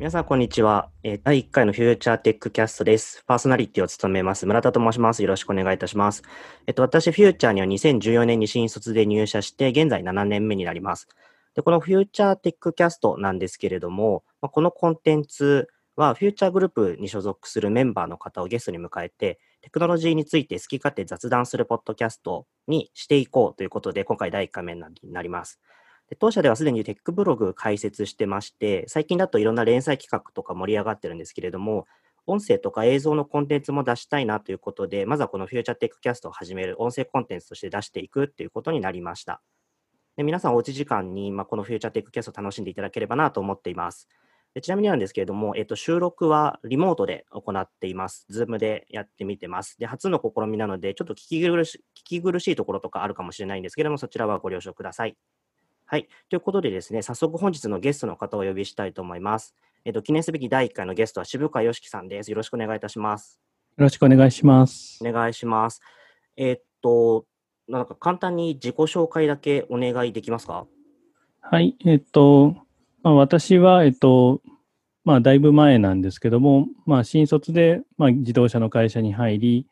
皆さん、こんにちは。第1回の Future Tech Cast です。パーソナリティを務めます、村田と申します。よろしくお願いいたします。えっと、私、フューチャーには2014年に新卒で入社して、現在7年目になります。で、この Future Tech Cast なんですけれども、このコンテンツは、フューチャーグループに所属するメンバーの方をゲストに迎えて、テクノロジーについて好き勝手雑談するポッドキャストにしていこうということで、今回第1回目になります。で当社ではすでにテックブログ開設してまして、最近だといろんな連載企画とか盛り上がってるんですけれども、音声とか映像のコンテンツも出したいなということで、まずはこの Future Tech Cast を始める音声コンテンツとして出していくっていうことになりました。で皆さんおうち時間に、まあ、この Future Tech Cast を楽しんでいただければなと思っています。でちなみになんですけれども、えっと、収録はリモートで行っています。 Zoom でやってみてます。で、初の試みなので、ちょっと聞き苦し聞き苦しいところとかあるかもしれないんですけれども、そちらはご了承ください。はい。ということでですね、早速本日のゲストの方をお呼びしたいと思います。えっと、記念すべき第1回のゲストは渋川よしきさんです。よろしくお願いいたします。よろしくお願いします。お願いします。えっと、なんか簡単に自己紹介だけお願いできますか？はい。えっと、まあ、私は、えっと、まあ、だいぶ前なんですけども、まあ、新卒で、まあ、自動車の会社に入り、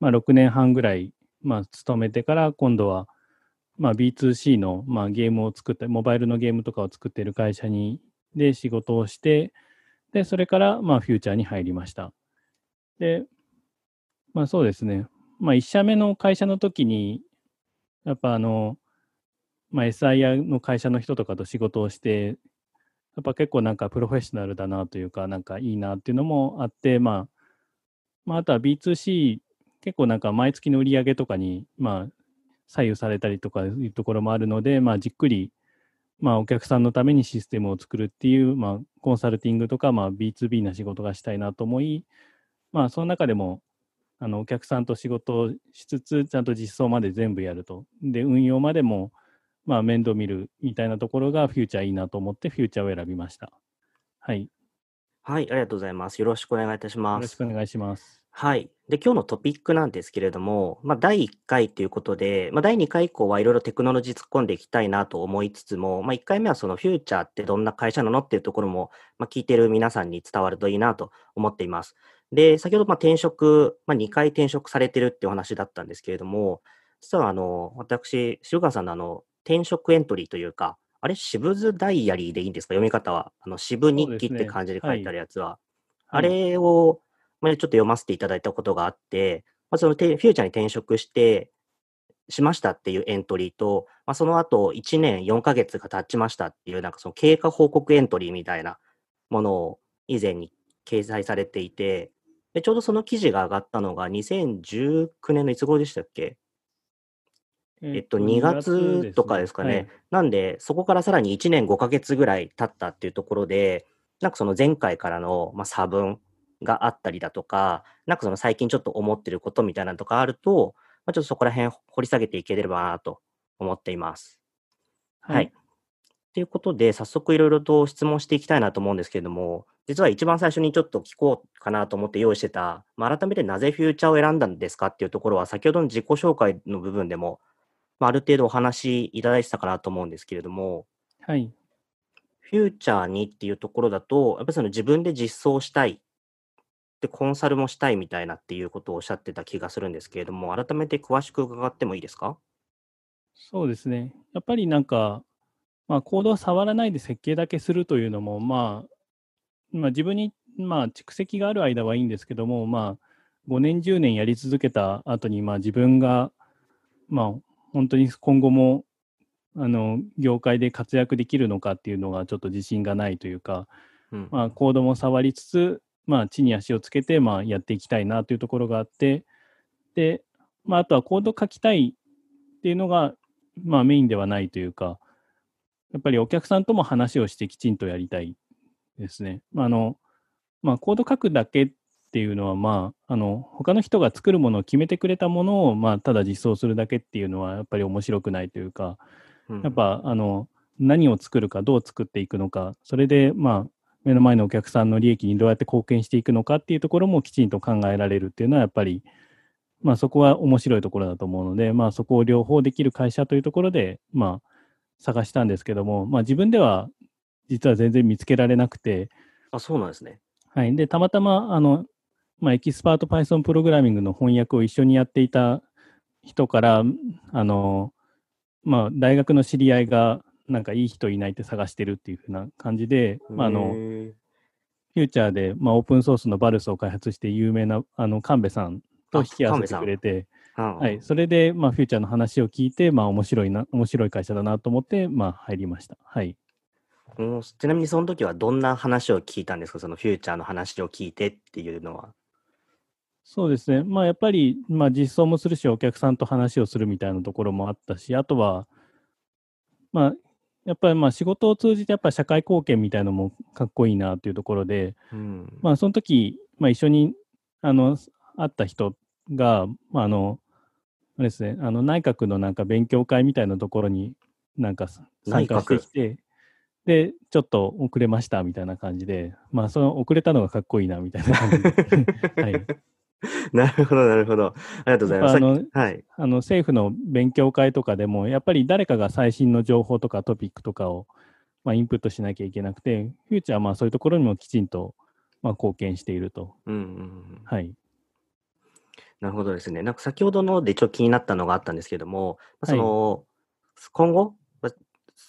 まあ、6年半ぐらい、まあ、勤めてから、今度は、まあ、B2C の、まあ、ゲームを作って、モバイルのゲームとかを作っている会社にで仕事をして、で、それから、まあ、フューチャーに入りました。で、まあそうですね。まあ、1社目の会社の時に、やっぱあの、まあ、SIR の会社の人とかと仕事をして、やっぱ結構なんかプロフェッショナルだなというか、なんかいいなっていうのもあって、まあ、まあ、あとは B2C、結構なんか毎月の売り上げとかに、まあ、左右されたりとかいうところもあるので、まあ、じっくり、まあ、お客さんのためにシステムを作るっていう、まあ、コンサルティングとか、まあ、B2B な仕事がしたいなと思い、まあ、その中でも、あのお客さんと仕事をしつつ、ちゃんと実装まで全部やると。で、運用までも、まあ、面倒見るみたいなところがフューチャーいいなと思って、フューチャーを選びました。はい。はい、ありがとうございます。よろしくお願いいたします。よろしくお願いします。はい。で、今日のトピックなんですけれども、まあ、第1回ということで、まあ、第2回以降はいろいろテクノロジー突っ込んでいきたいなと思いつつも、まあ、1回目はそのフューチャーってどんな会社なのっていうところも、まあ、聞いてる皆さんに伝わるといいなと思っています。で、先ほどまあ転職、まあ、2回転職されてるってお話だったんですけれども、実はあの、私、塩川さんのあの、転職エントリーというか、あれ、渋津ダイアリーでいいんですか？読み方は。あの、渋日記って感じで書いてあるやつは。あれを、まあ、ちょっと読ませていただいたことがあって、まあ、そのフューチャーに転職して、しましたっていうエントリーと、まあ、その後1年4ヶ月が経ちましたっていう、なんかその経過報告エントリーみたいなものを以前に掲載されていて、でちょうどその記事が上がったのが2019年のいつ頃でしたっけ？えっと、2月とかですかね。ねはい、なんで、そこからさらに1年5ヶ月ぐらい経ったっていうところで、なんかその前回からの、まあ、差分があったりだとか、なんかその最近ちょっと思ってることみたいなのとかあると、まあ、ちょっとそこら辺掘り下げていければなと思っています。はい。はい、ということで、早速いろいろと質問していきたいなと思うんですけれども、実は一番最初にちょっと聞こうかなと思って用意してた、まあ、改めてなぜフューチャーを選んだんですかっていうところは、先ほどの自己紹介の部分でも、まあ、ある程度お話いただいてたかなと思うんですけれども、はい。フューチャーにっていうところだと、やっぱりその自分で実装したいで、コンサルもしたいみたいなっていうことをおっしゃってた気がするんですけれども、改めて詳しく伺ってもいいですか？そうですね。やっぱりなんか、まあ、コードを触らないで設計だけするというのも、まあ、まあ、自分に、まあ、蓄積がある間はいいんですけども、まあ、5年、10年やり続けた後に、まあ、自分が、まあ、本当に今後も、あの、業界で活躍できるのかっていうのがちょっと自信がないというか、うん、まあ、コードも触りつつ、まあ、地に足をつけて、まあ、やっていきたいなというところがあって、で、まあ、あとはコード書きたいっていうのが、まあ、メインではないというか、やっぱりお客さんとも話をしてきちんとやりたいですね。あの、まあ、コード書くだけっていうのは、まあ、あの、他の人が作るものを決めてくれたものを、まあ、ただ実装するだけっていうのは、やっぱり面白くないというか、やっぱ、あの、何を作るか、どう作っていくのか、それで、まあ、目の前のお客さんの利益にどうやって貢献していくのかっていうところもきちんと考えられるっていうのはやっぱり、まあ、そこは面白いところだと思うので、まあ、そこを両方できる会社というところで、まあ、探したんですけども、まあ、自分では実は全然見つけられなくて、あ、そうなんですね。はい。で、たまたま、あの、まあ、エキスパート Python プログラミングの翻訳を一緒にやっていた人から、あの、まあ、大学の知り合いが、なんかいい人いないって探してるっていうふうな感じで、まあ、あの、フューチャーで、まあ、オープンソースのバルスを開発して有名な、あの、神戸さんと引き合わせてくれて、はい、それで、まあ、フューチャーの話を聞いて、まあ、面白いな、面白い会社だなと思って、まあ、入りました。はい。ちなみにその時はどんな話を聞いたんですか？そのフューチャーの話を聞いてっていうのは。そうですね。まあ、やっぱり、まあ、実装もするし、お客さんと話をするみたいなところもあったし、あとは、まあ、やっぱりまあ仕事を通じてやっぱ社会貢献みたいなのもかっこいいなというところで、うん、まあその時、まあ一緒にあの会った人が、まああの、あれですね、あの内閣のなんか勉強会みたいなところになんか参加してきて、で、ちょっと遅れましたみたいな感じで、まあその遅れたのがかっこいいなみたいな感じで、はい。なるほど、なるほど。ありがとうございます。あの、はい、あの政府の勉強会とかでも、やっぱり誰かが最新の情報とかトピックとかを、まあ、インプットしなきゃいけなくて、フューチャーはまあそういうところにもきちんと、まあ、貢献していると。うんうんうん、はい。なるほどですね。なんか先ほどのでちょっと気になったのがあったんですけども、その、はい、今後、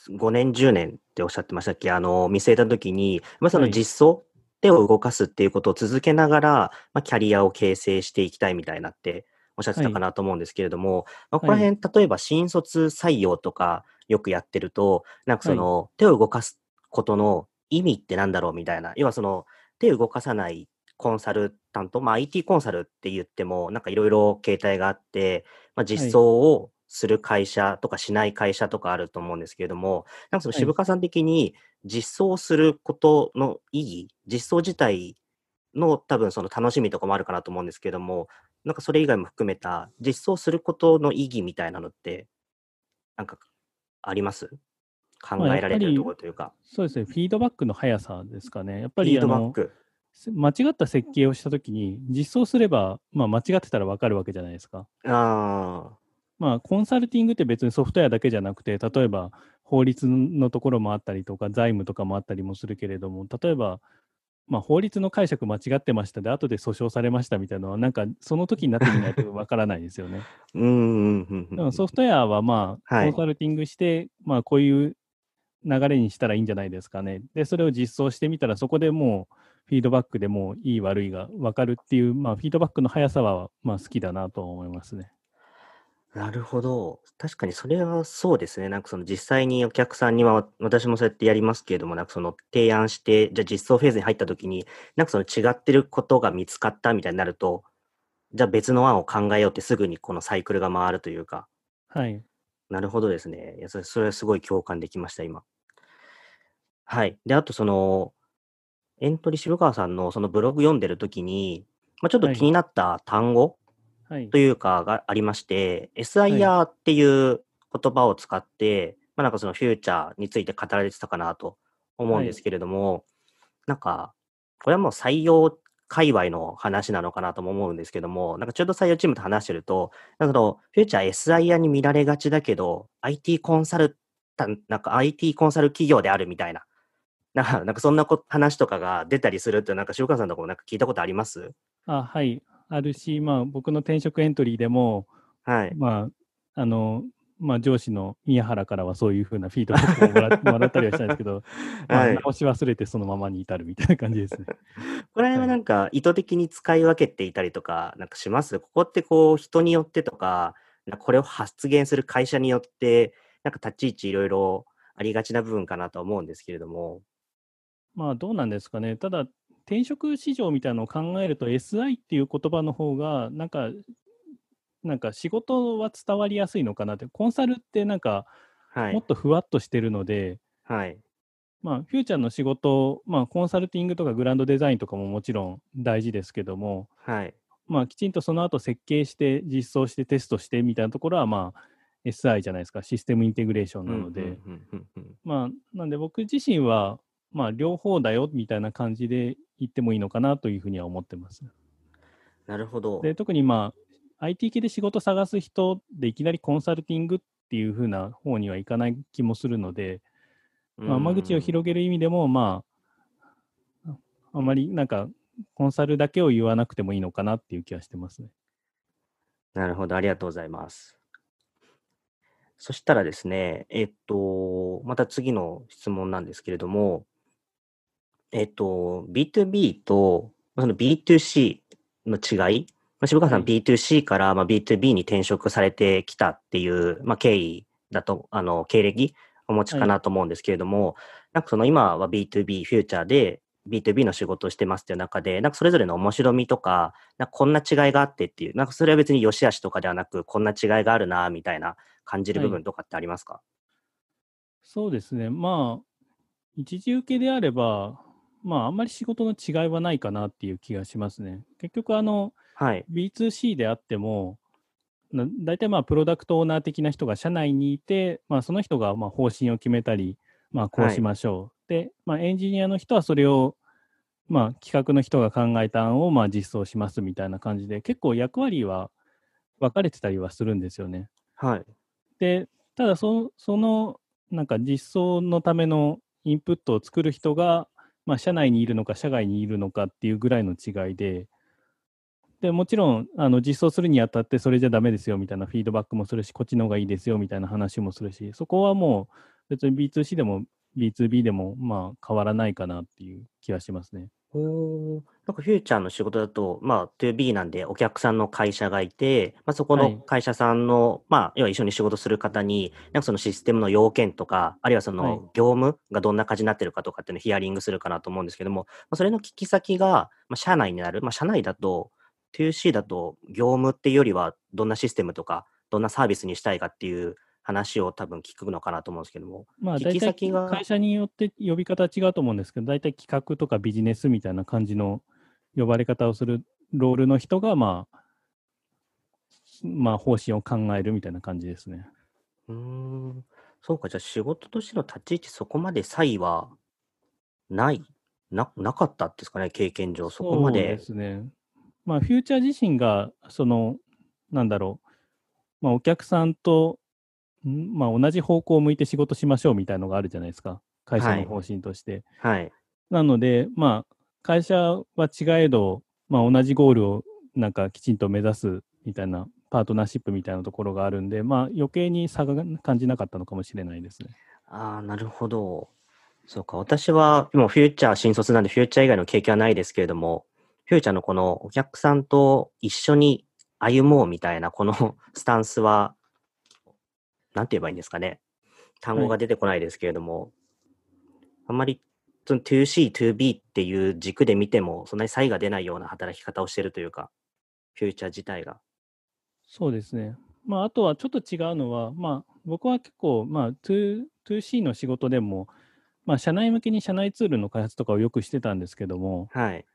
5年、10年っておっしゃってましたっけ？あの、見据えたときに、まあ、その実装手を動かすっていうことを続けながら、まあ、キャリアを形成していきたいみたいなっておっしゃってたかなと思うんですけれども、はい、まあ、ここら辺、例えば新卒採用とかよくやってると、なんかその、手を動かすことの意味ってなんだろうみたいな、要はその手を動かさないコンサルタント、まあ、IT コンサルって言っても、なんかいろいろ形態があって、まあ、実装をする会社とかしない会社とかあると思うんですけれども、なんかその渋川さん的に実装することの意義、実装自体の多分その楽しみとかもあるかなと思うんですけども、なんかそれ以外も含めた実装することの意義みたいなのって、なんかあります？考えられるところというか、そうですね、フィードバックの速さですかね。やっぱりあの間違った設計をしたときに、実装すれば、まあ、間違ってたら分かるわけじゃないですか。あまあ、コンサルティングって別にソフトウェアだけじゃなくて、例えば法律のところもあったりとか、財務とかもあったりもするけれども、例えば、まあ、法律の解釈間違ってましたで、後で訴訟されましたみたいなのは、なんかその時になってみないとわからないですよね。うんソフトウェアは、まあ、コンサルティングして、まあ、こういう流れにしたらいいんじゃないですかね。で、それを実装してみたら、そこでもう、フィードバックでもいい悪いが分かるっていう、まあ、フィードバックの速さは、まあ、好きだなと思いますね。なるほど。確かにそれはそうですね。なんかその実際にお客さんには、私もそうやってやりますけれども、なんかその提案して、じゃあ実装フェーズに入った時に、なんかその違ってることが見つかったみたいになると、じゃあ別の案を考えようってすぐにこのサイクルが回るというか。はい。なるほどですね。いや、それそれはすごい共感できました、今。はい。で、あとその、エントリー渋川さんのそのブログ読んでる時に、まあ、ちょっと気になった単語というかがありまして、SIR っていう言葉を使って、まあなんかそのフューチャーについて語られてたかなと思うんですけれども、はい、なんか、これはもう採用界隈の話なのかなとも思うんですけども、なんかちょうど採用チームと話してると、なんかフューチャー SIR に見られがちだけど、IT コンサルタン、なんか IT コンサル企業であるみたいな、なんかなんかそんな話とかが出たりするって、なんか塩川さんとかもなんか聞いたことあります？あはい。あるし、まあ、僕の転職エントリーでも、はい、まあ、あの、まあ、上司の宮原からはそういうふうなフィードバックをもらもらったりはしたんですけど、はい、直し忘れてそのままに至るみたいな感じですね。これはなんか意図的に使い分けていたりとか、なんかします？ここってこう人によってとか、これを発言する会社によって、なんか立ち位置いろいろありがちな部分かなと思うんですけれども。まあどうなんですかね。ただ、転職市場みたいなのを考えると SI っていう言葉の方がなんかなんか仕事は伝わりやすいのかなって。コンサルってなんかもっとふわっとしてるので、はい、まあフューチャーの仕事、まあ、コンサルティングとかグランドデザインとかももちろん大事ですけども、はい。まあ、きちんとその後設計して実装してテストしてみたいなところはまあ SI じゃないですか。システムインテグレーションなので、まあなんで僕自身はまあ、両方だよみたいな感じで言ってもいいのかなというふうには思ってます。なるほど。で特にまあ IT 系で仕事探す人でいきなりコンサルティングっていうふうな方にはいかない気もするので、まあ、間口を広げる意味でも、まあ、あまりなんかコンサルだけを言わなくてもいいのかなっていう気はしてますね。なるほど、ありがとうございます。そしたらですね、えっと、また次の質問なんですけれども、えっと、B2B とその B2C の違い、まあ渋川さん、はい B2C からまあ B2B に転職されてきたっていう、まあ、経緯だと、あの、経歴お持ちかなと思うんですけれども、なんかその今は B2B、フューチャーで B2B の仕事をしてますっていう中で、なんかそれぞれの面白みとか、なんかこんな違いがあってっていう、なんかそれは別に良し悪しとかではなく、こんな違いがあるな、みたいな感じる部分とかってありますか、そうですね。まあ、一時受けであれば、まあ、あんまり仕事の違いはないかなっていう気がしますね。結局、あの、はい。B2C であっても、な大体まあプロダクトオーナー的な人が社内にいて、まあ、その人がまあ方針を決めたり、まあ、こうしましょう。で、まあ、エンジニアの人はそれを、まあ、企画の人が考えた案をまあ実装しますみたいな感じで、結構役割は分かれてたりはするんですよね。はい。で、ただそ、そのなんか実装のためのインプットを作る人が、まあ、社内にいるのか、社外にいるのかっていうぐらいの違いで、でもちろんあの実装するにあたって、それじゃダメですよみたいなフィードバックもするし、こっちの方がいいですよみたいな話もするし、そこはもう別に B2C でも B2B でもまあ変わらないかなっていう気はしますね。おー。なんかフューチャーの仕事だと、まあ、2B なんでお客さんの会社がいて、まあ、そこのはい。会社さんの、まあ、要は一緒に仕事する方に、なんかそのシステムの要件とか、あるいはそはい。の業務がどんな感じになってるかとかっていうのをヒアリングするかなと思うんですけども、まあ、それの聞き先が、まあ、社内になる。まあ、社内だと、2C だと業務っていうよりは、どんなシステムとか、どんなサービスにしたいかっていう話を多分聞くのかなと思うんですけども。まあ、聞大体会社によって呼び方は違うと思うんですけど、大体企画とかビジネスみたいな感じの呼ばれ方をするロールの人が、まあ、まあ、方針を考えるみたいな感じですね。うーん。そうか、じゃあ仕事としての立ち位置そこまで差異はない、な、なかったですかね、経験上。そこまそうでで。すね。まあ、フューチャー自身が、その、なんだろう、まあ、お客さんと、んまあ、同じ方向を向いて仕事しましょうみたいなのがあるじゃないですか。会社はいの方針として。はい。なので、まあ、会社は違えど、まあ、同じゴールをなんかきちんと目指すみたいなパートナーシップみたいなところがあるんで、まあ、余計に差が感じなかったのかもしれないですね。ああ、なるほど。そうか、私は今フューチャー新卒なんでフューチャー以外の経験はないですけれども、フューチャーのこのお客さんと一緒に歩もうみたいなこの スタンスは、なんて言えばいいんですかね。単語が出てこないですけれども、あんまりその 2C、2B っていう軸で見ても、そんなに差異が出ないような働き方をしてるというか、フューチャー自体が。そうですね。まあ、あとはちょっと違うのは、まあ、僕は結構、まあ、2 2C の仕事でも、まあ、社内向けに社内ツールの開発とかをよくしてたんですけども、はい。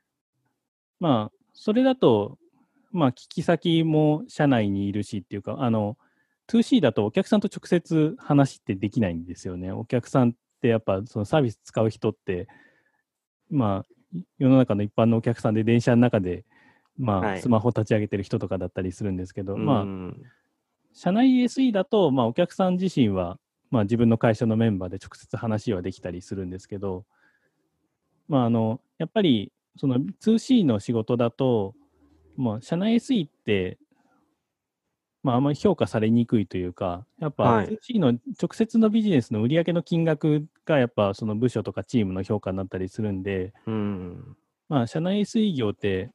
まあ、それだと、まあ、聞き先も社内にいるしっていうか、あの、2C だとお客さんと直接話ってできないんですよね。お客さんってやっぱそのサービス使う人って、まあ、世の中の一般のお客さんで電車の中で、まあ、はいスマホ立ち上げてる人とかだったりするんですけど、まあう、ん社内 SE だと、まあ、お客さん自身は、まあ、自分の会社のメンバーで直接話はできたりするんですけど、まあ、あのやっぱりその 2C の仕事だと、まあ、社内 SE って、まあ、あんまり評価されにくいというか、やっぱはい 2C の直接のビジネスの売上の金額がやっぱその部署とかチームの評価になったりするんで、うん。まあ、社内 SE 業って、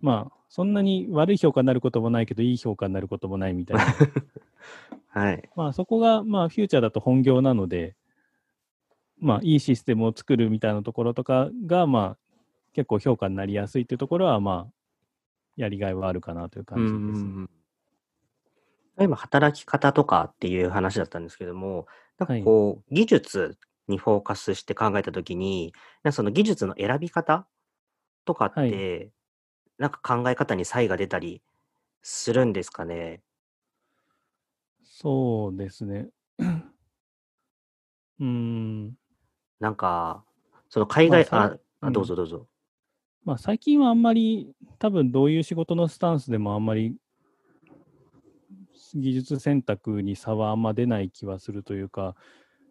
まあ、そんなに悪い評価になることもないけど、いい評価になることもないみたいな。はい。まあ、そこが、まあ、フューチャーだと本業なので、まあ、いいシステムを作るみたいなところとかが、まあ、結構評価になりやすいというところは、まあ、やりがいはあるかなという感じです。うん今、働き方とかっていう話だったんですけども、なんかはいこう、技術にフォーカスして考えたときに、なんかその技術の選び方とかっはいて、なんか考え方に差異が出たりするんですかね？そうですね。うーん。なんか、その海外、まああ、あうんどうぞどうぞ。まあ、最近はあんまり、多分どういう仕事のスタンスでもあんまり技術選択に差はあんま出ない気はするというか、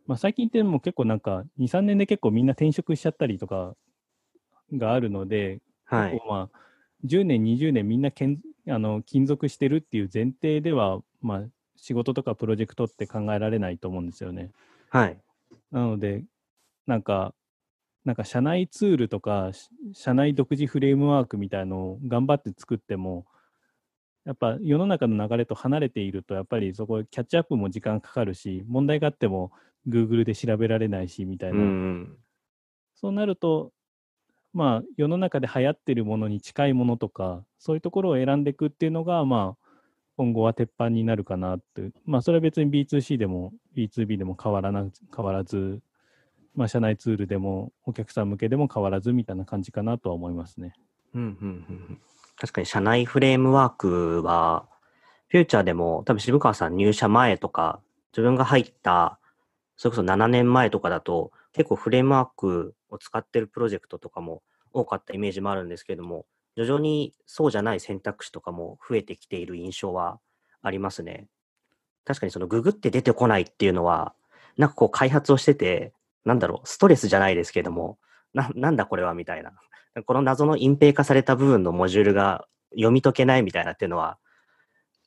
まあ、最近ってもう結構なんか2、3年で結構みんな転職しちゃったりとかがあるので、はい。まあ10年、20年みんなけんあの勤続してるっていう前提では、まあ、仕事とかプロジェクトって考えられないと思うんですよね。はい。なので、なんか、なんか社内ツールとか、し社内独自フレームワークみたいのを頑張って作っても、やっぱ世の中の流れと離れていると、やっぱりそこキャッチアップも時間かかるし、問題があっても Google で調べられないしみたいうな、ん。そうなると、まあ世の中で流行ってるものに近いものとか、そういうところを選んでいくっていうのが、まあ今後は鉄板になるかなって、まあそれは別に B2C でも B2B でも変わらな変わらず、まあ社内ツールでもお客さん向けでも変わらずみたいな感じかなとは思いますね。うんうんうん確かに社内フレームワークは、フューチャーでも多分渋川さん入社前とか、自分が入った、それこそ7年前とかだと、結構フレームワークを使ってるプロジェクトとかも多かったイメージもあるんですけども、徐々にそうじゃない選択肢とかも増えてきている印象はありますね。確かにそのググって出てこないっていうのは、なんかこう開発をしてて、なんだろう、ストレスじゃないですけども、な、なんだこれはみたいな。この謎の隠蔽化された部分のモジュールが読み解けないみたいなっていうのは、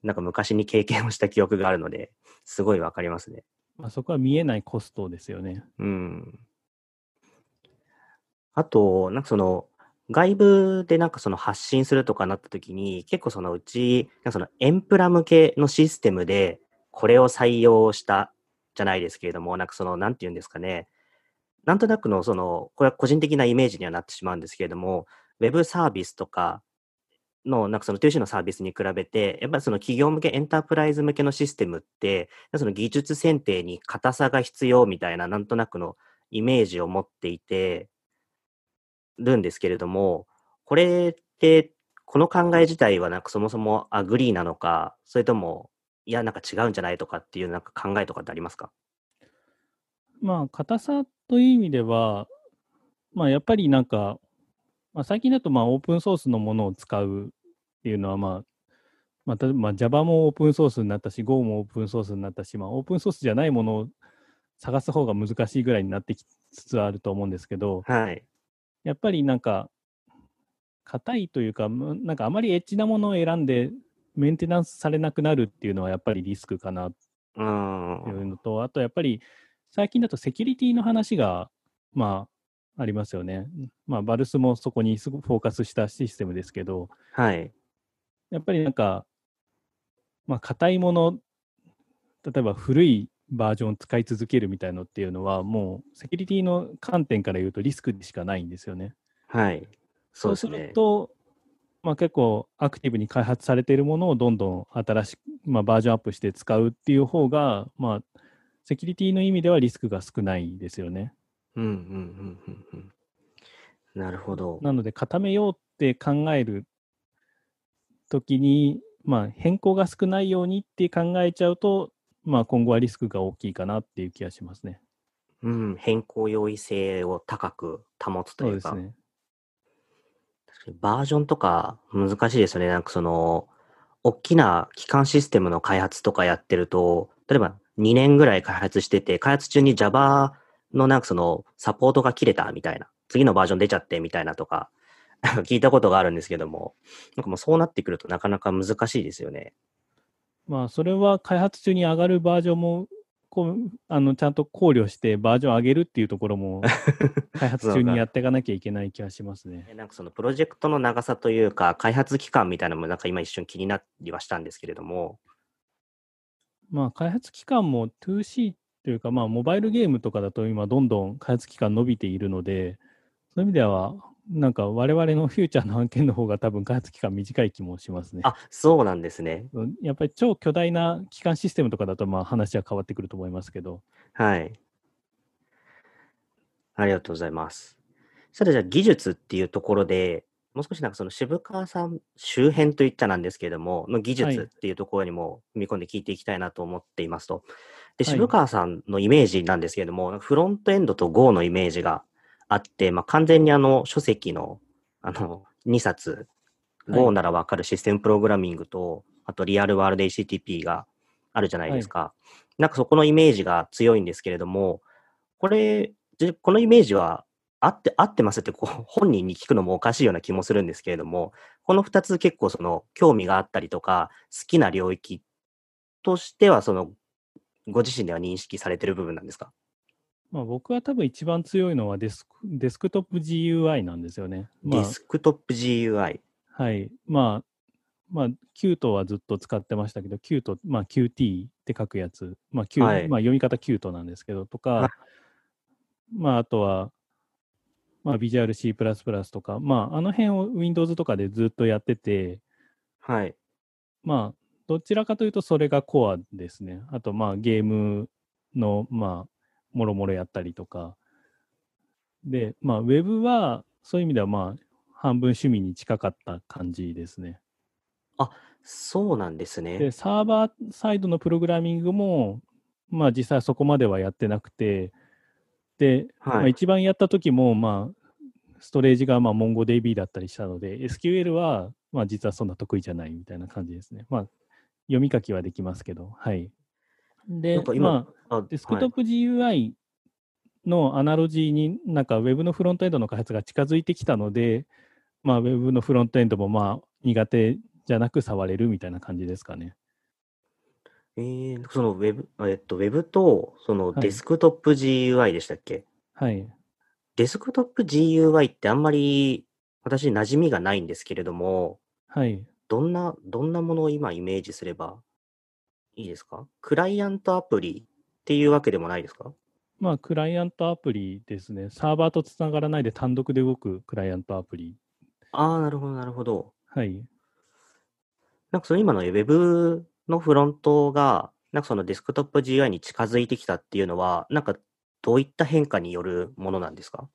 なんか昔に経験をした記憶があるので、すごいわかりますね。まあ、そこは見えないコストですよね。うん。あと、なんかその、外部でなんかその発信するとかなった時に、結構そのうち、なんかそのエンプラ向けのシステムで、これを採用したじゃないですけれども、なんかその、なんて言うんですかね。なんとなくのその、これは個人的なイメージにはなってしまうんですけれども、ウェブサービスとかの、なんかその 2C のサービスに比べて、やっぱりその企業向け、エンタープライズ向けのシステムって、その技術選定に硬さが必要みたいな、なんとなくのイメージを持っていてるんですけれども、これって、この考え自体はなんかそもそも agree なのか、それとも、いや、なんか違うんじゃないとかっていうなんか考えとかってありますか？まあ、硬さという意味では、まあ、やっぱりなんか、まあ、最近だとまあオープンソースのものを使うっていうのは、まあ、まあ、例えばまあ Java もオープンソースになったし、Go もオープンソースになったし、まあ、オープンソースじゃないものを探す方が難しいぐらいになってきつつあると思うんですけど、はい。やっぱりなんか、硬いというか、むなんかあまりエッジなものを選んで、メンテナンスされなくなるっていうのはやっぱりリスクかなうという。のと、あとやっぱり最近だとセキュリティの話が、まあ、ありますよね。まあ、バルスもそこにすごくフォーカスしたシステムですけど、はい。やっぱりなんか、まあ、硬いもの、例えば古いバージョンを使い続けるみたいのっていうのは、もうセキュリティの観点から言うとリスクでしかないんですよね。はい。そそううする。と、まあ、結構アクティブに開発されているものをどんどん新しく、まあ、バージョンアップして使うっていう方が、まあ、セキュリティの意味ではリスクが少ないですよね。うんうんうんうんうん。なるほど。なので、固めようって考えるときに、まあ、変更が少ないようにって考えちゃうと、まあ、今後はリスクが大きいかなっていう気がしますね。うん、変更容易性を高く保つというか、そうですね。バージョンとか難しいですよね。なんかその、大きな基幹システムの開発とかやってると、例えば2年ぐらい開発してて、開発中に Java のなんかそのサポートが切れたみたいな、次のバージョン出ちゃってみたいなとか、聞いたことがあるんですけども、なんかもうそうなってくるとなかなか難しいですよね。まあ、それは開発中に上がるバージョンも、こうあのちゃんと考慮してバージョン上げるっていうところも、開発中にやっていかなきゃいけない気がしますね。えなんかそのプロジェクトの長さというか、開発期間みたいなのもなんか今一瞬気になりはしたんですけれども、まあ、開発期間も 2C というか、まあ、モバイルゲームとかだと今、どんどん開発期間伸びているので、そういう意味では、なんか我々のフューチャーの案件の方が多分開発期間短い気もしますね。あ、そうなんですね。うんやっぱり超巨大な基幹システムとかだと、まあ話は変わってくると思いますけど、はい。ありがとうございます。さてじゃあ技術っていうところで、もう少しなんかその渋川さん周辺といっちゃなんですけれども、の技はい術っていうところにも踏み込んで聞いていきたいなと思っていますと。で、はい渋川さんのイメージなんですけれども、フロントエンドと Go のイメージがあって、まあ、完全にあの書籍のあの2冊、はい Go ならわかるシステムプログラミングと、あとリアルワールド HTTP があるじゃないですか。なんかそこのイメージが強いんですけれども、これ、じこのイメージは合って、合ってますってこう 本人に聞くのもおかしいような気もするんですけれども、この2つ結構その興味があったりとか、好きな領域としては、そのご自身では認識されてる部分なんですか？まあ、僕は多分一番強いのはデスクデスクトップ GUI なんですよね。まあデスクトップ GUI。はい。まあ、まあ、 Qt はずっと使ってましたけど、キュート、まあ、QT って書くやつ、まあ、キューはいまあ、読み方キュートなんですけど、とか、はいまあ、あとは、まあ、Visual C++ とか、まあ、あの辺を Windows とかでずっとやってて、はい。まあ、どちらかというとそれがコアですね。あと、まあ、ゲームの、まあ、もろもろやったりとか。で、まあ、ウェブは、そういう意味では、まあ、半分趣味に近かった感じですね。そうなんですねで、。サーバーサイドのプログラミングも、まあ、実際そこまではやってなくて、で、まあ、はい。一番やった時も、まあ、ストレージがまあ MongoDB だったりしたので、SQL は、まあ、実はそんな得意じゃないみたいな感じですね。まあ、読み書きはできますけど、はい。でまあ、あデスクトップ GUI のアナロジーになんか Web のフロントエンドの開発が近づいてきたので、まあ、Web のフロントエンドもまあ苦手じゃなく触れるみたいな感じですかね。えー、そのウェブ、えっと、ウェブと、そのはいデスクトップ GUI でしたっけ、はい。デスクトップ GUI ってあんまり私馴染みがないんですけれども、はい。どんな、どんなものを今イメージすればいいですか？クライアントアプリっていうわけでもないですか？まあ、クライアントアプリですね。サーバーとつながらないで単独で動くクライアントアプリ。ああ、なるほど、なるほど。はい。なんかその今のウェブのフロントが、なんかそのデスクトップ GUI に近づいてきたっていうのは、なんかどういった変化によるものなんですか？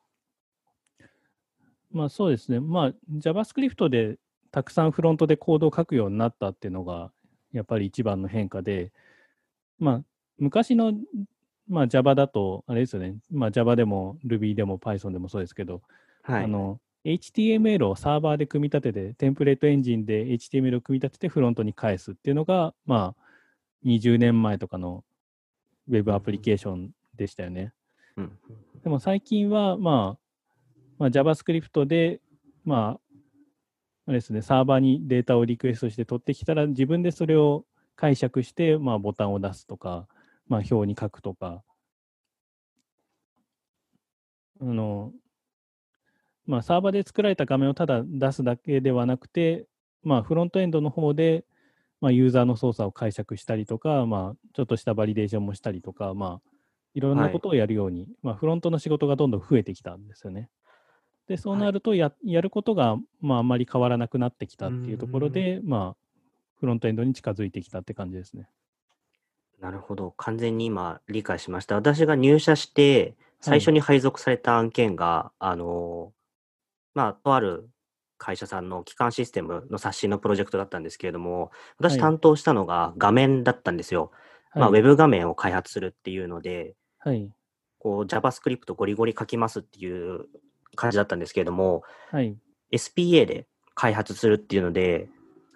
まあそうですね。まあ JavaScript でたくさんフロントでコードを書くようになったっていうのがやっぱり一番の変化で、まあ昔の、まあ、Java だとあれですよね。まあ Java でも Ruby でも Python でもそうですけど、はい。あの HTML をサーバーで組み立てて、テンプレートエンジンで HTML を組み立ててフロントに返すっていうのが、まあ20年前とかの Web アプリケーションでしたよね。うん。でも最近は、まあ、まあ、JavaScript で、まあ、あれですね、サーバーにデータをリクエストして取ってきたら、自分でそれを解釈して、まあ、ボタンを出すとか、まあ、表に書くとか、あの、まあ、サーバーで作られた画面をただ出すだけではなくて、まあ、フロントエンドの方で、まあ、ユーザーの操作を解釈したりとか、まあ、ちょっとしたバリデーションもしたりとか、まあ、いろんなはいことをやるように、まあ、フロントの仕事がどんどん増えてきたんですよね。で、そうなるとや、やることが、まあ、あんまり変わらなくなってきたっていうところで、まあ、フロントエンドに近づいてきたって感じですね。なるほど。完全に今理解しました。私が入社して、最初に配属された案件が、あの、まあ、とある会社さんの基幹システムの刷新のプロジェクトだったんですけれども、私はい担当したのが画面だったんですよ。まあ、ウはいェブ画面を開発するっていうので、はい。こう JavaScript ゴリゴリ書きますっていう感じだったんですけれども、はい。SPA で開発するっていうので、はい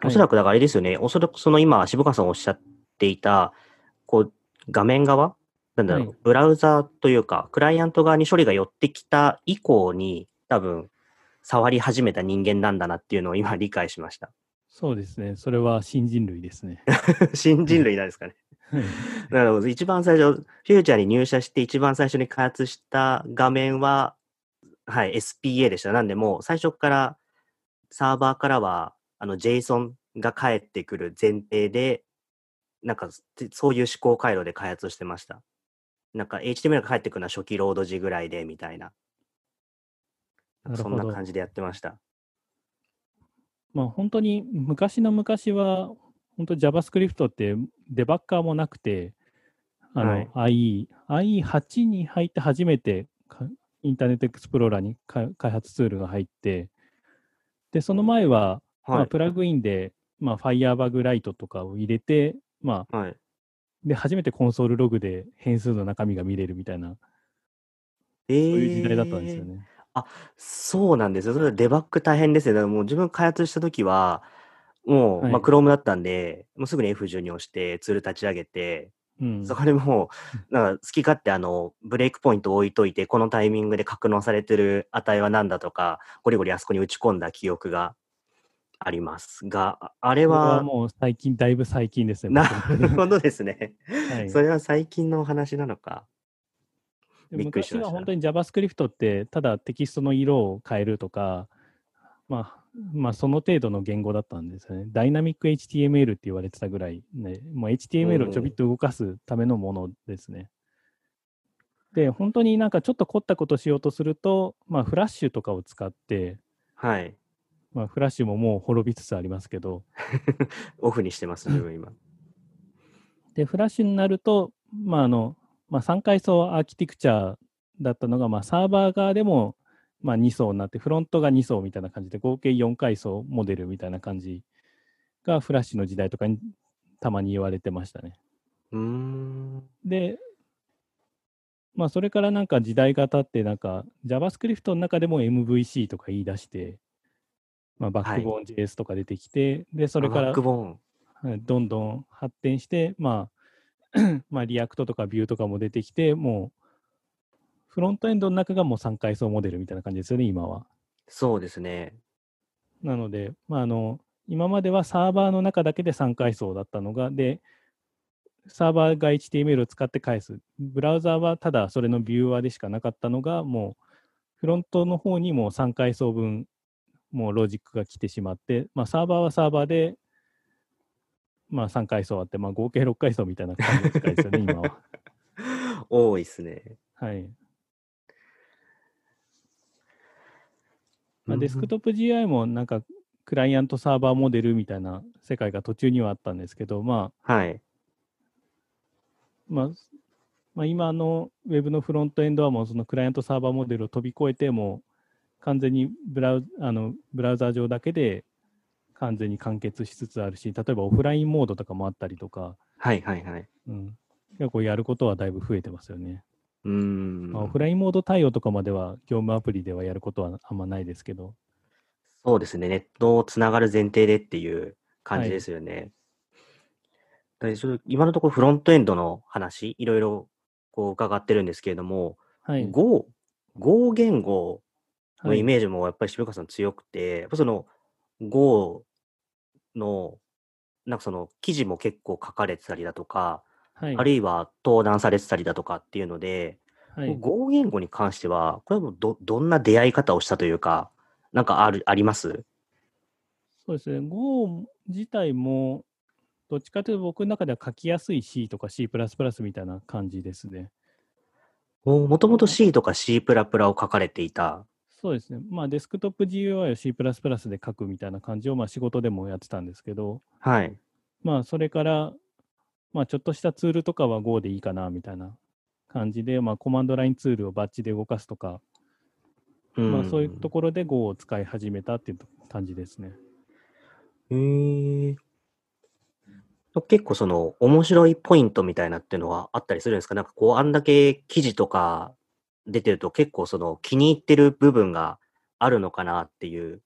おそらくだからあれですよね、おそらくその今、渋川さんおっしゃっていた、こう、画面側なんだろう、はいブラウザというか、クライアント側に処理が寄ってきた以降に、多分、触り始めた人間なんだなっていうのを今理解しました。そうですね。それは新人類ですね。新人類なんですかね。はいなるほど。一番最初、フューチャーに入社して一番最初に開発した画面は、はい、SPA でした。なんで、もう最初からサーバーからは、あの、JSON が返ってくる前提で、なんか、つそういう思考回路で開発してました。なんか、HTML が返ってくるのは初期ロード時ぐらいで、みたいな。そんな感じでやってました。まあ本当に昔の昔は、本当 JavaScript ってデバッカーもなくて、あの、IE、IE8 に入って初めてかインターネットエクスプローラーにか開発ツールが入って、で、その前は、まあ、はい。プラグインで、まあ、Firebug ライトとかを入れて、まあ、はい。で、初めてコンソールログで変数の中身が見れるみたいなえそういう時代だったんですよえ。ね。あ、そうなんですよ。それはデバッグ大変ですよ。だからもう自分開発した時は、もう、まあ、はい。Chrome だったんで、もうすぐに F12 押してツール立ち上げて、うん。そこでもう、なんか好き勝手あの、ブレイクポイントを置いといて、このタイミングで格納されてる値は何だとか、ゴリゴリあそこに打ち込んだ記憶がありますが、ああれそれはは、もう最近、だいぶ最近ですね、な僕の。るほどですね。はい。それは最近のお話なのか。でびっくりしました昔は本当に JavaScript って、ただテキストの色を変えるとか、まあ、まあ、その程度の言語だったんですよね。ダイナミック HTML って言われてたぐらい、ね、もう HTML をちょびっと動かすためのものですね。で、本当になんかちょっと凝ったことしようとすると、まあ、フラッシュとかを使って、はい。まあ、フラッシュももう滅びつつありますけど、オフにしてます、自分今。で、フラッシュになると、まああのまあ、3階層アーキテクチャだったのが、まあ、サーバー側でも、まあ、2層になって、フロントが2層みたいな感じで、合計4階層モデルみたいな感じがフラッシュの時代とかにたまに言われてましたね。うーん。で、まあ、それからなんか時代が経って、なんか JavaScript の中でも MVC とか言い出して、まあ、 Backbone JS とか出てきて、で、それからどんどん発展して、まあ、まあ、 React とか Vue とかも出てきて、もう、フロントエンドの中がもう3階層モデルみたいな感じですよね、今は。そうですね。なので、まあ、あの、今まではサーバーの中だけで3階層だったのが、で、サーバーが HTML を使って返す。ブラウザーはただそれのビューアーでしかなかったのが、もう、フロントの方にもう3階層分、もうロジックが来てしまって、まあ、サーバーはサーバーで、まあ、3階層あって、まあ、合計6階層みたいな感じですよね、今は。多いですね。はい。まあ、うんデスクトップ GI もなんか、クライアントサーバーモデルみたいな世界が途中にはあったんですけど、まあ、はい。まあ、まあ、今のウェブのフロントエンドはもうそのクライアントサーバーモデルを飛び越えて、もう完全にブラウあのブラウザー上だけで完全に完結しつつあるし、例えばオフラインモードとかもあったりとか、はいはいはい。うん、結構やることはだいぶ増えてますよね。うーん。まあ、オフラインモード対応とかまでは業務アプリではやることはあんまないですけど、そうですね。ネットをつながる前提でっていう感じはいですよね。だからちょっと今のところフロントエンドの話、いろいろこう伺ってるんですけれども、はい。Go、Go 言語のはいイメージもやっぱり渋川さん強くて、やっぱその Go の、なんかその記事も結構書かれてたりだとか、はいあるいは登壇されてたりだとかっていうので、はい。Go 言語に関しては、これはもうど、どんな出会い方をしたというか、なんかある、あります？そうですね。Go 自体も、どっちかというと僕の中では書きやすい C とか C++ みたいな感じですね。もともと C とか C++ を書かれていた。そうですね。まあ、デスクトップ GUI を C++ で書くみたいな感じを、まあ、仕事でもやってたんですけど、はい。まあ、それから、まあ、ちょっとしたツールとかは Go でいいかな、みたいな感じで、まあ、コマンドラインツールをバッチで動かすとか、まあ、そういうところで Go を使い始めたっていう感じですね。へー結構その面白いポイントみたいなっていうのはあったりするんですか？なんかこうあんだけ記事とか出てると結構その気に入ってる部分があるのかなっていう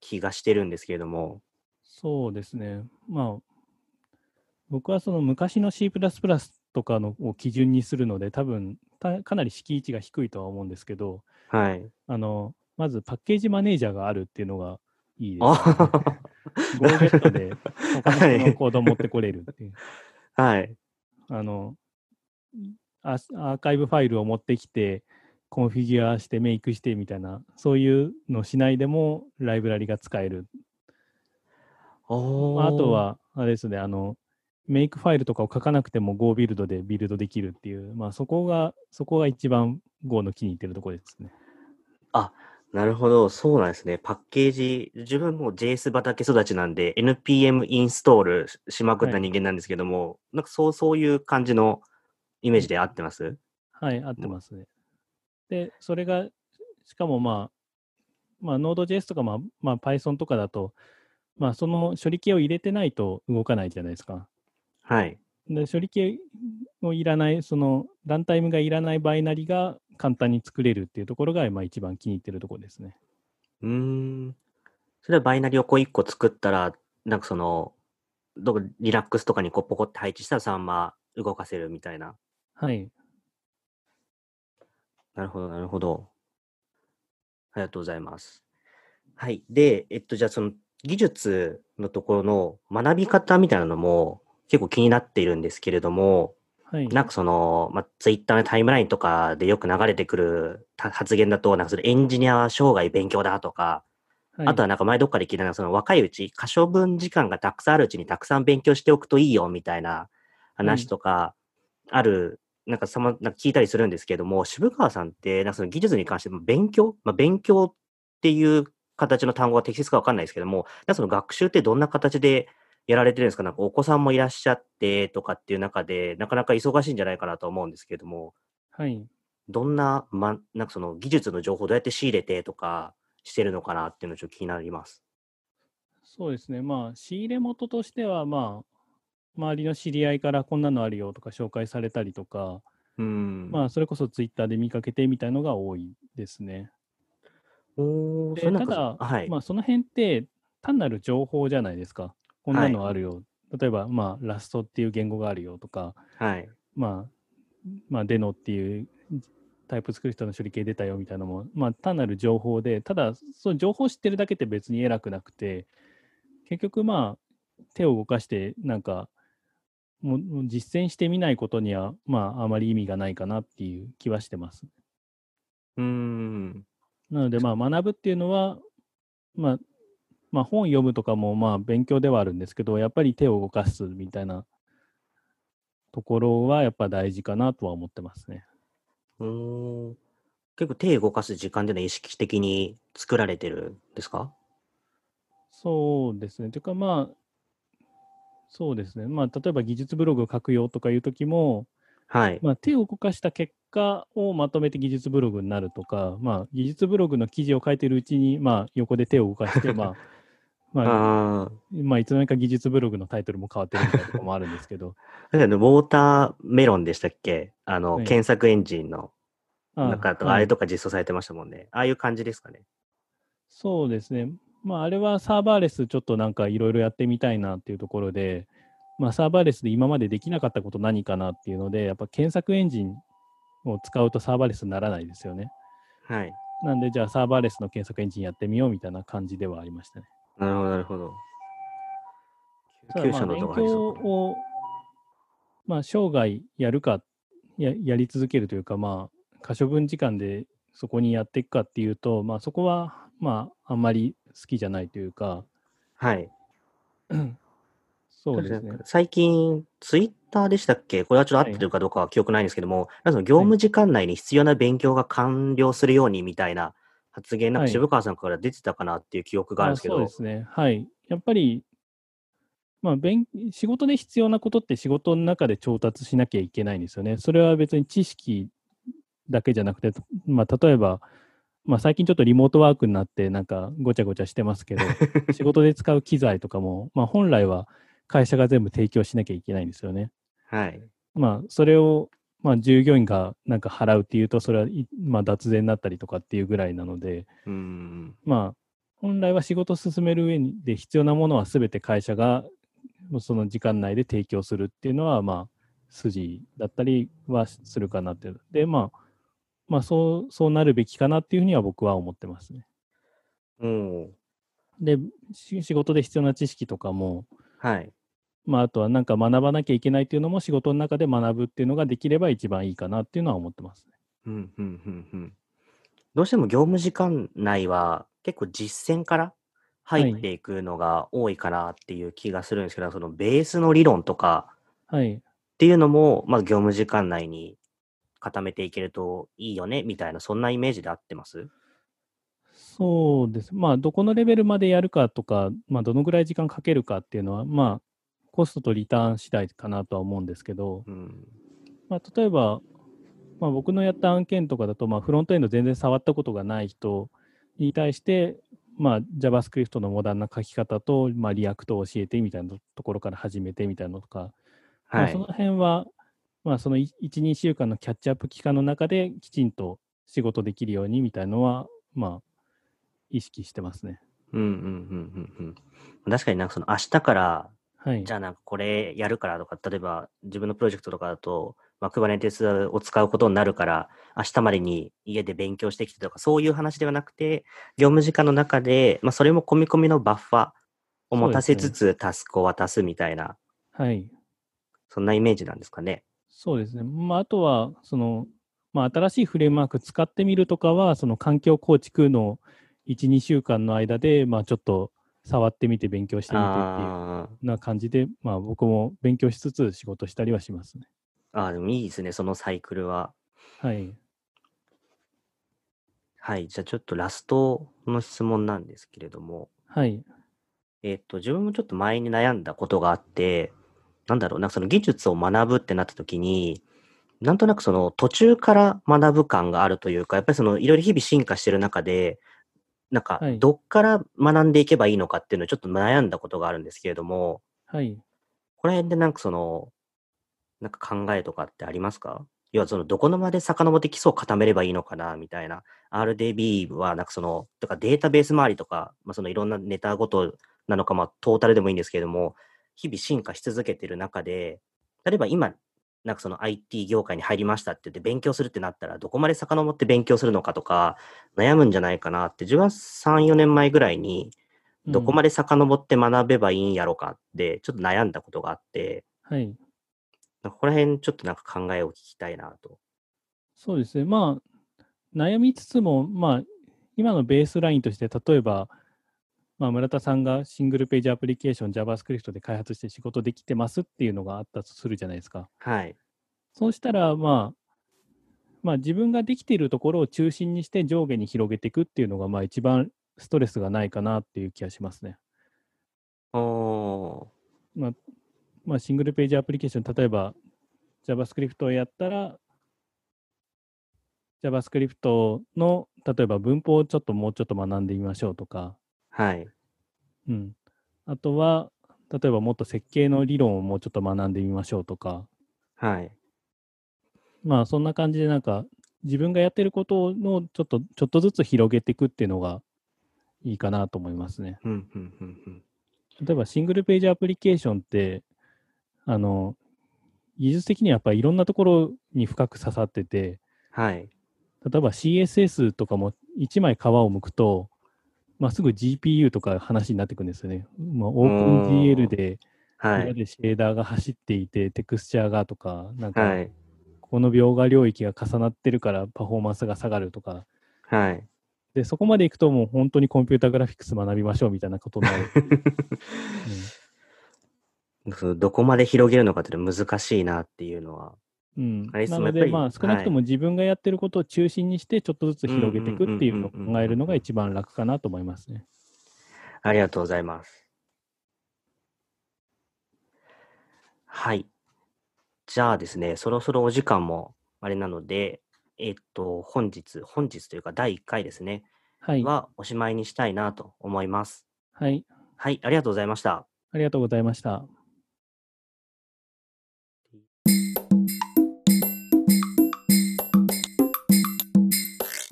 気がしてるんですけれども。そうですね。まあ、僕はその昔の C++ とかのを基準にするので、多分たかなり敷居値が低いとは思うんですけど、はい。あのまずパッケージマネージャーがあるっていうのがいいです、あね。GoGet で他の人のコードを持ってこれるっていう。はい。あのアーカイブファイルを持ってきて、コンフィギュアしてメイクしてみたいな、そういうのしないでもライブラリが使える。あと、は、あれですね、あの、メイクファイルとかを書かなくても Go ビルドでビルドできるっていう、まあそこが、そこが一番 Go の気に入ってるところですね。なるほど。そうなんですね。パッケージ、自分も JS 畑育ちなんで NPM インストールしまくったはい人間なんですけども、なんかそう、そういう感じのイメージで合ってます？はい、合ってますね。で、それが、しかもまあ、まあ、Node.js とか、まあ、まあ、Python とかだと、まあ、その処理系を入れてないと動かないじゃないですか。はい。で、処理系をいらない、その、ランタイムがいらないバイナリが簡単に作れるっていうところが、まあ、一番気に入ってるところですね。うーん。それはバイナリをこう1個作ったら、なんかその、どこリラックスとかにこうポコって配置したらそのまま動かせるみたいな。はい。なるほど、なるほど。ありがとうございます。はい。で、えっと、じゃあその技術のところの学び方みたいなのも結構気になっているんですけれども、はい。なんかその、まあ、ツイッターのタイムラインとかでよく流れてくるた発言だと、なんかそれエンジニアは生涯勉強だとか、はい、あとはなんか前どっかで聞いたのは、その若いうち、可処分時間がたくさんあるうちにたくさん勉強しておくといいよみたいな話とか、ある、なんかさま、なんか聞いたりするんですけども、渋川さんって、なんかその技術に関して勉強、まあ、勉強っていう形の単語が適切かわかんないですけども、なんかその学習ってどんな形でやられてるんですか？なんかお子さんもいらっしゃってとかっていう中で、なかなか忙しいんじゃないかなと思うんですけども、はい。どんな、ま、なんかその技術の情報をどうやって仕入れてとかしてるのかなっていうのがちょっと気になります。そうですね。まあ、仕入れ元としては、まあ、周りの知り合いからこんなのあるよとか紹介されたりとか、うん。まあ、それこそツイッターで見かけてみたいのが多いですね。おー、でただ、はい。まあ、その辺って単なる情報じゃないですか。こんなのあるよ。例えば、まあ、ラストっていう言語があるよとか、はい。まあ、まあ、デノっていうタイプスクリプトの処理系出たよみたいなのも、まあ、単なる情報で、ただ、その情報を知ってるだけって別に偉くなくて、結局、まあ、手を動かして、なんか、もう実践してみないことには、まあ、あまり意味がないかなっていう気はしてます。うーん。なので、まあ、学ぶっていうのは、まあ、まあ、本読むとかも、まあ、勉強ではあるんですけど、やっぱり手を動かすみたいなところは、やっぱ大事かなとは思ってますね。うーん。結構手動かす時間っていうのは意識的に作られてるんですか？そうですね。というか、まあ、そうですね。まあ、例えば技術ブログを書くよとかいうときも、はい。まあ、手を動かした結果をまとめて技術ブログになるとか、まあ、技術ブログの記事を書いてるうちに、まあ、横で手を動かして、まあ、まあ、ああ。まあ、いつの間にか技術ブログのタイトルも変わってるみたいなところもあるんですけど、あれウォーターメロンでしたっけ？あの、はい検索エンジンのあ中とか、はいあれとか実装されてましたもんね。ああいう感じですかね。そうですね。まあ、あれはサーバーレスちょっとなんかいろいろやってみたいなっていうところで、まあ、サーバーレスで今までできなかったこと何かなっていうので、やっぱ検索エンジンを使うとサーバーレスにならないですよね。はい。なんで、じゃあサーバーレスの検索エンジンやってみようみたいな感じではありましたね。なるほど、なるほど。救急車の音が入り強そう。を、まあ、生涯やるかや、やり続けるというか、まあ、可処分時間でそこにやっていくかっていうと、まあ、そこは、まあ、あんまり好きじゃないというか、はい。そうですね。最近、ツイッターでしたっけ？これはちょっと合ってるかどうかは記憶ないんですけども、なんかその業務時間内に必要な勉強が完了するようにみたいな発言、なんかはい渋川さんから出てたかなっていう記憶があるんですけど、あそうですね。はい。やっぱり、まあ、勉仕事で必要なことって仕事の中で調達しなきゃいけないんですよね。それは別に知識だけじゃなくて、まあ、例えば、まあ、最近ちょっとリモートワークになって、なんかごちゃごちゃしてますけど、仕事で使う機材とかも、まあ、本来は会社が全部提供しなきゃいけないんですよね。はい。まあ、それを、まあ、従業員がなんか払うっていうと、それは、いまあ、脱税になったりとかっていうぐらいなので、うーん。まあ、本来は仕事を進める上で必要なものは全て会社がその時間内で提供するっていうのは、まあ、筋だったりはするかなっていう。で、まあ、まあ、そう、そうなるべきかなっていうふうには僕は思ってますね。うん。で、し仕事で必要な知識とかも、はい。まあ、あとはなんか学ばなきゃいけないっていうのも仕事の中で学ぶっていうのができれば一番いいかなっていうのは思ってますね。うん、うん、うん、うん。どうしても業務時間内は結構実践から入っていくのが多いかなっていう気がするんですけど、そのベースの理論とかはい。っていうのも、まあ業務時間内に固めていけるといいよね、みたいな、そんなイメージで合ってます？そうです。まあ、どこのレベルまでやるかとか、まあ、どのぐらい時間かけるかっていうのは、まあ、コストとリターン次第かなとは思うんですけど、うん。まあ、例えば、まあ、僕のやった案件とかだと、まあ、フロントエンド全然触ったことがない人に対して、まあ、JavaScript のモダンな書き方と、まあ、 React を教えてみたいなところから始めてみたいなのとか、まあ、はいその。辺は、まあ、その1、2週間のキャッチアップ期間の中できちんと仕事できるようにみたいのは、まあ、意識してますね。うんうんうんうんうん。確かになんかその明日から、はいじ。ゃあなんかこれやるからとか、例えば自分のプロジェクトとかだと、まあ、Kubernetes を使うことになるから、明日までに家で勉強してきてとか、そういう話ではなくて、業務時間の中で、まあ、それも込み込みのバッファを持たせつつ、タスクを渡すみたいな、はい。そんなイメージなんですかね。そうですね。まあ、あとは、その、まあ、新しいフレームワーク使ってみるとかは、その環境構築の1、2週間の間で、まあ、ちょっと触ってみて勉強してみてっていうな感じで、まあ、僕も勉強しつつ仕事したりはしますね。あー、でもいいですね、そのサイクルは。はい。はい、じゃあちょっとラストの質問なんですけれども、はい。えっと、自分もちょっと前に悩んだことがあって、なんだろう、なその技術を学ぶってなった時に、なんとなくその途中から学ぶ感があるというか、やっぱりそのいろいろ日々進化してる中で、なんかはいどっから学んでいけばいいのかっていうのをちょっと悩んだことがあるんですけれども、はい。この辺でなんかその、なんか考えとかってありますか？要はそのどこのまで遡って基礎を固めればいいのかなみたいな。RDB はなんかその、とかデータベース周りとか、まあ、そのいろんなネタごとなのか、まあトータルでもいいんですけれども、日々進化し続けてる中で、例えば今、なんかその IT 業界に入りましたって言って勉強するってなったら、どこまで遡って勉強するのかとか、悩むんじゃないかなって、自分は3、4年前ぐらいに、どこまで、で遡って学べばいいんやろかって、ちょっと悩んだことがあって、はい。ここら辺ちょっとなんか考えを聞きたいなと。そうですね。まあ、悩みつつも、まあ、今のベースラインとして、例えば、まあ、村田さんがシングルページアプリケーション JavaScript で開発して仕事できてますっていうのがあったとするじゃないですか。はい。そうしたら、まあ、まあ、自分ができているところを中心にして上下に広げていくっていうのが、まあ、一番ストレスがないかなっていう気がしますね。おー。まあ、シングルページアプリケーション、例えば JavaScript をやったら、JavaScript の例えば文法をちょっともうちょっと学んでみましょうとか、はい。うん、あとは、例えばもっと設計の理論をもうちょっと学んでみましょうとか、はい。まあそんな感じでなんか自分がやってることのちょっとちょっとずつ広げていくっていうのがいいかなと思いますね。うん、うん、うん、うん。例えばシングルページアプリケーションって、あの、技術的にはやっぱりいろんなところに深く刺さってて、はい。例えば CSS とかも1枚皮を剥くと、まあ、すぐ GPU とか話になってくるんですよね。まあ、OpenGL ではい。裏でシェーダーが走っていて、テクスチャーがとか、なんか、はい。この描画領域が重なってるからパフォーマンスが下がるとか、はい。で、そこまでいくともう本当にコンピュータグラフィックス学びましょうみたいなことになる。そのどこまで広げるのかっていうのは難しいなっていうのは。うん、なので、まあ、少なくとも自分がやってることを中心にして、ちょっとずつ広げていくっていうのを考えるのが一番楽かなと思いますね。ありがとうございます。はい。じゃあですね、そろそろお時間もあれなので、えっと、本日、本日というか第1回ですね、はい。はおしまいにしたいなと思います。はい。はい、ありがとうございました。ありがとうございました。